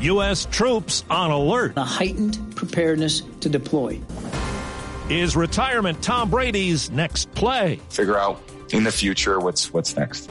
U.S. troops on alert. A heightened preparedness to deploy. Is retirement Tom Brady's next play? Figure out in the future what's what's next.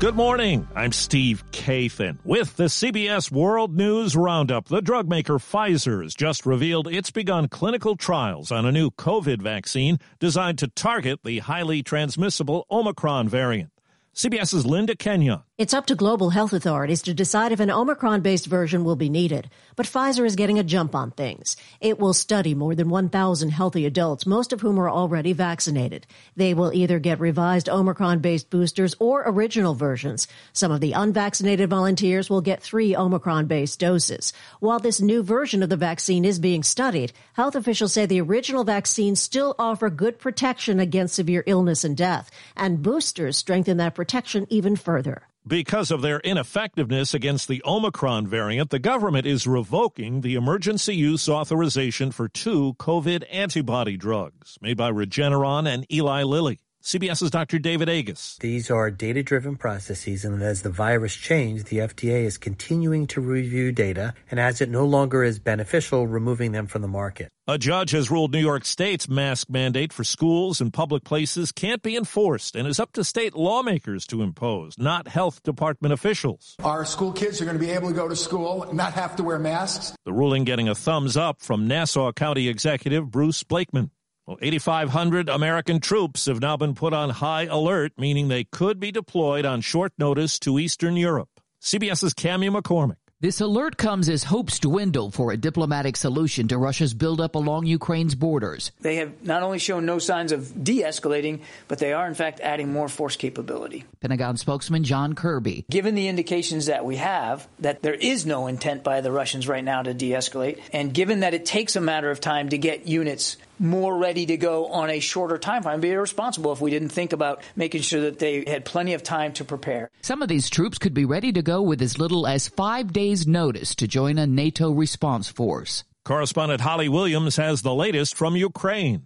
Good morning. I'm Steve Kathan with the CBS World News Roundup. The drug maker Pfizer has just revealed it's begun clinical trials on a new COVID vaccine designed to target the highly transmissible Omicron variant. CBS's Linda Kenyon. It's up to global health authorities to decide if an Omicron based version will be needed. But Pfizer is getting a jump on things. It will study more than 1,000 healthy adults, most of whom are already vaccinated. They will either get revised Omicron based boosters or original versions. Some of the unvaccinated volunteers will get three Omicron based doses. While this new version of the vaccine is being studied, health officials say the original vaccines still offer good protection against severe illness and death, and boosters strengthen that protection even further. Because of their ineffectiveness against the Omicron variant, the government is revoking the emergency use authorization for two COVID antibody drugs made by Regeneron and Eli Lilly. CBS's Dr. David Agus. These are data driven processes, and as the virus changed, the FDA is continuing to review data, and as it no longer is beneficial, removing them from the market. A judge has ruled New York State's mask mandate for schools and public places can't be enforced and is up to state lawmakers to impose, not health department officials. Our school kids are going to be able to go to school and not have to wear masks. The ruling getting a thumbs up from Nassau County Executive Bruce Blakeman. Well, 8,500 American troops have now been put on high alert, meaning they could be deployed on short notice to Eastern Europe. CBS's Cami McCormick. This alert comes as hopes dwindle for a diplomatic solution to Russia's buildup along Ukraine's borders. They have not only shown no signs of de escalating, but they are, in fact, adding more force capability. Pentagon spokesman John Kirby. Given the indications that we have that there is no intent by the Russians right now to de escalate, and given that it takes a matter of time to get units more ready to go on a shorter time frame. Be irresponsible if we didn't think about making sure that they had plenty of time to prepare. Some of these troops could be ready to go with as little as five days' notice to join a NATO response force. Correspondent Holly Williams has the latest from Ukraine.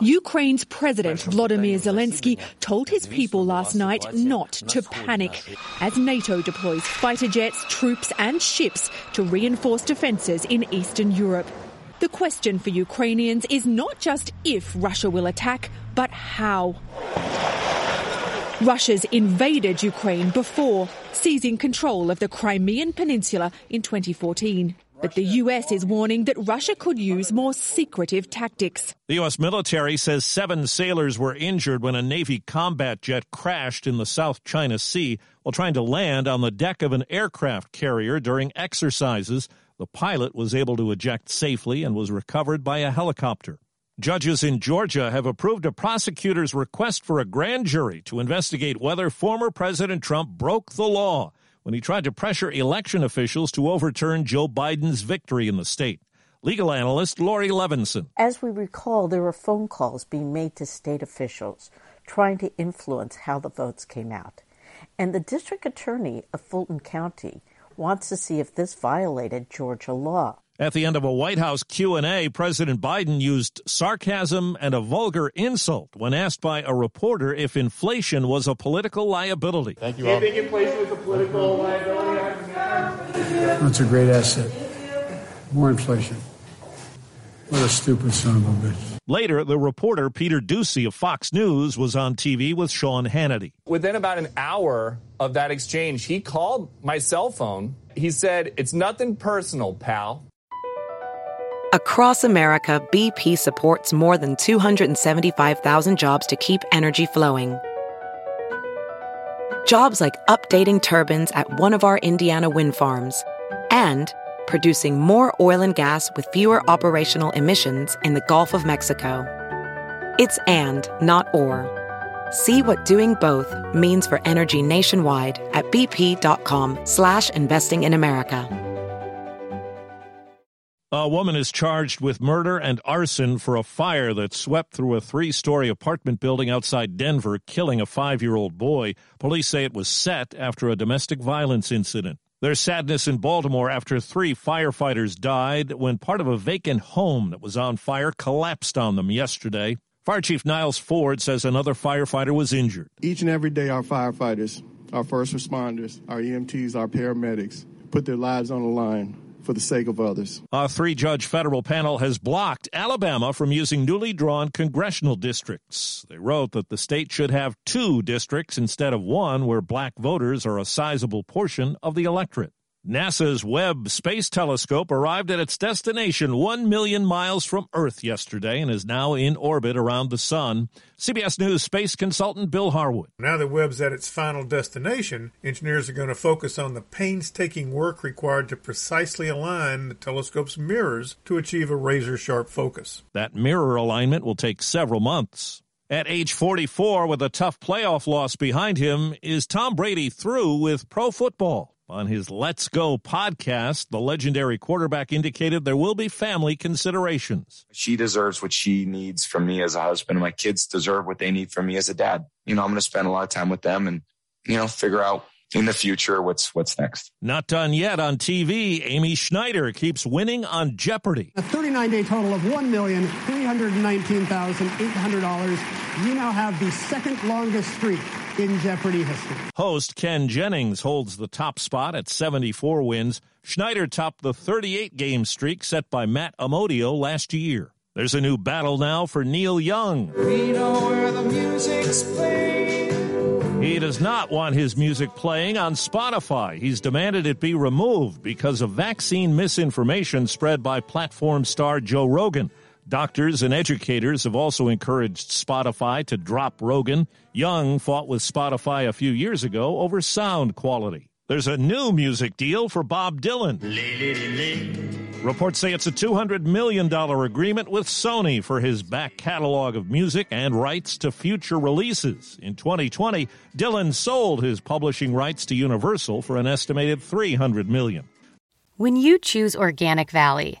Ukraine's President Vladimir Zelensky told his people last night not to panic as NATO deploys fighter jets, troops, and ships to reinforce defences in Eastern Europe. The question for Ukrainians is not just if Russia will attack, but how. Russia's invaded Ukraine before, seizing control of the Crimean Peninsula in 2014. But the US is warning that Russia could use more secretive tactics. The U.S. military says seven sailors were injured when a Navy combat jet crashed in the South China Sea while trying to land on the deck of an aircraft carrier during exercises. The pilot was able to eject safely and was recovered by a helicopter. Judges in Georgia have approved a prosecutor's request for a grand jury to investigate whether former President Trump broke the law when he tried to pressure election officials to overturn Joe Biden's victory in the state. Legal analyst Laurie Levenson. As we recall, there were phone calls being made to state officials trying to influence how the votes came out. And the district attorney of Fulton County wants to see if this violated Georgia law. At the end of a White House Q&A, President Biden used sarcasm and a vulgar insult when asked by a reporter if inflation was a political liability. Thank you all. Do you think inflation was a political liability? That's a great asset. More inflation. What a stupid son of a bitch. Later, the reporter Peter Doocy of Fox News was on TV with Sean Hannity. Within about an hour of that exchange, he called my cell phone. He said, It's nothing personal, pal. Across America, BP supports more than 275,000 jobs to keep energy flowing. Jobs like updating turbines at one of our Indiana wind farms and producing more oil and gas with fewer operational emissions in the Gulf of Mexico. It's and, not or. See what doing both means for energy nationwide at bp.com slash investing in America. A woman is charged with murder and arson for a fire that swept through a three story apartment building outside Denver, killing a five year old boy. Police say it was set after a domestic violence incident. There's sadness in Baltimore after three firefighters died when part of a vacant home that was on fire collapsed on them yesterday. Fire Chief Niles Ford says another firefighter was injured. Each and every day, our firefighters, our first responders, our EMTs, our paramedics put their lives on the line for the sake of others. A three judge federal panel has blocked Alabama from using newly drawn congressional districts. They wrote that the state should have two districts instead of one, where black voters are a sizable portion of the electorate. NASA's Webb Space Telescope arrived at its destination 1 million miles from Earth yesterday and is now in orbit around the Sun. CBS News space consultant Bill Harwood. Now that Webb's at its final destination, engineers are going to focus on the painstaking work required to precisely align the telescope's mirrors to achieve a razor sharp focus. That mirror alignment will take several months. At age 44, with a tough playoff loss behind him, is Tom Brady through with pro football? On his Let's Go podcast, the legendary quarterback indicated there will be family considerations. She deserves what she needs from me as a husband. My kids deserve what they need from me as a dad. You know, I'm going to spend a lot of time with them and, you know, figure out in the future what's what's next. Not done yet on TV. Amy Schneider keeps winning on Jeopardy. A 39-day total of $1,319,800. You now have the second longest streak in Jeopardy history. Host Ken Jennings holds the top spot at 74 wins. Schneider topped the 38 game streak set by Matt Amodio last year. There's a new battle now for Neil Young. We know where the music's played. He does not want his music playing on Spotify. He's demanded it be removed because of vaccine misinformation spread by platform star Joe Rogan. Doctors and educators have also encouraged Spotify to drop Rogan. Young fought with Spotify a few years ago over sound quality. There's a new music deal for Bob Dylan. Reports say it's a $200 million agreement with Sony for his back catalog of music and rights to future releases. In 2020, Dylan sold his publishing rights to Universal for an estimated 300 million. When you choose Organic Valley,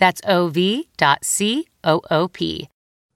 That's ov.coop.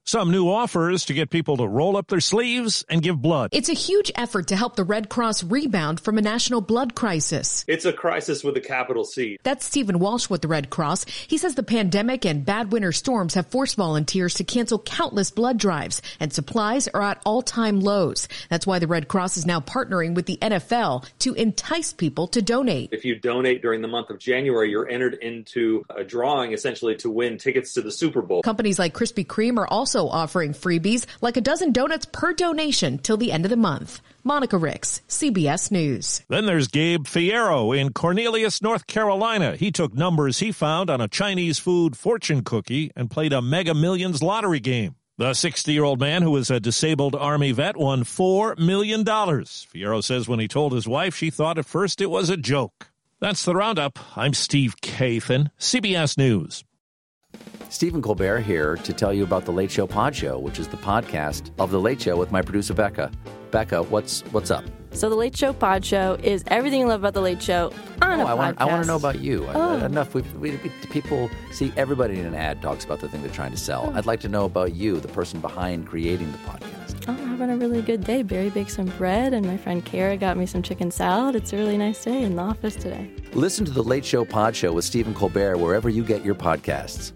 Some new offers to get people to roll up their sleeves and give blood. It's a huge effort to help the Red Cross rebound from a national blood crisis. It's a crisis with a capital C. That's Stephen Walsh with the Red Cross. He says the pandemic and bad winter storms have forced volunteers to cancel countless blood drives, and supplies are at all-time lows. That's why the Red Cross is now partnering with the NFL to entice people to donate. If you donate during the month of January, you're entered into a drawing essentially to win tickets to the Super Bowl. Companies like Krispy Kreme are also offering freebies like a dozen donuts per donation till the end of the month. Monica Ricks, CBS News. Then there's Gabe Fierro in Cornelius, North Carolina. He took numbers he found on a Chinese food fortune cookie and played a Mega Millions lottery game. The 60 year old man, who is a disabled Army vet, won $4 million. Fierro says when he told his wife, she thought at first it was a joke. That's the roundup. I'm Steve Kathan, CBS News. Stephen Colbert here to tell you about the Late Show Pod Show, which is the podcast of the Late Show with my producer Becca. Becca, what's what's up? So the Late Show Pod Show is everything you love about the Late Show on Oh, a I want, I want to know about you. Oh. Enough. We, we, we, people see everybody in an ad talks about the thing they're trying to sell. Oh. I'd like to know about you, the person behind creating the podcast. Oh, I'm having a really good day. Barry baked some bread, and my friend Kara got me some chicken salad. It's a really nice day in the office today. Listen to the Late Show Pod Show with Stephen Colbert wherever you get your podcasts.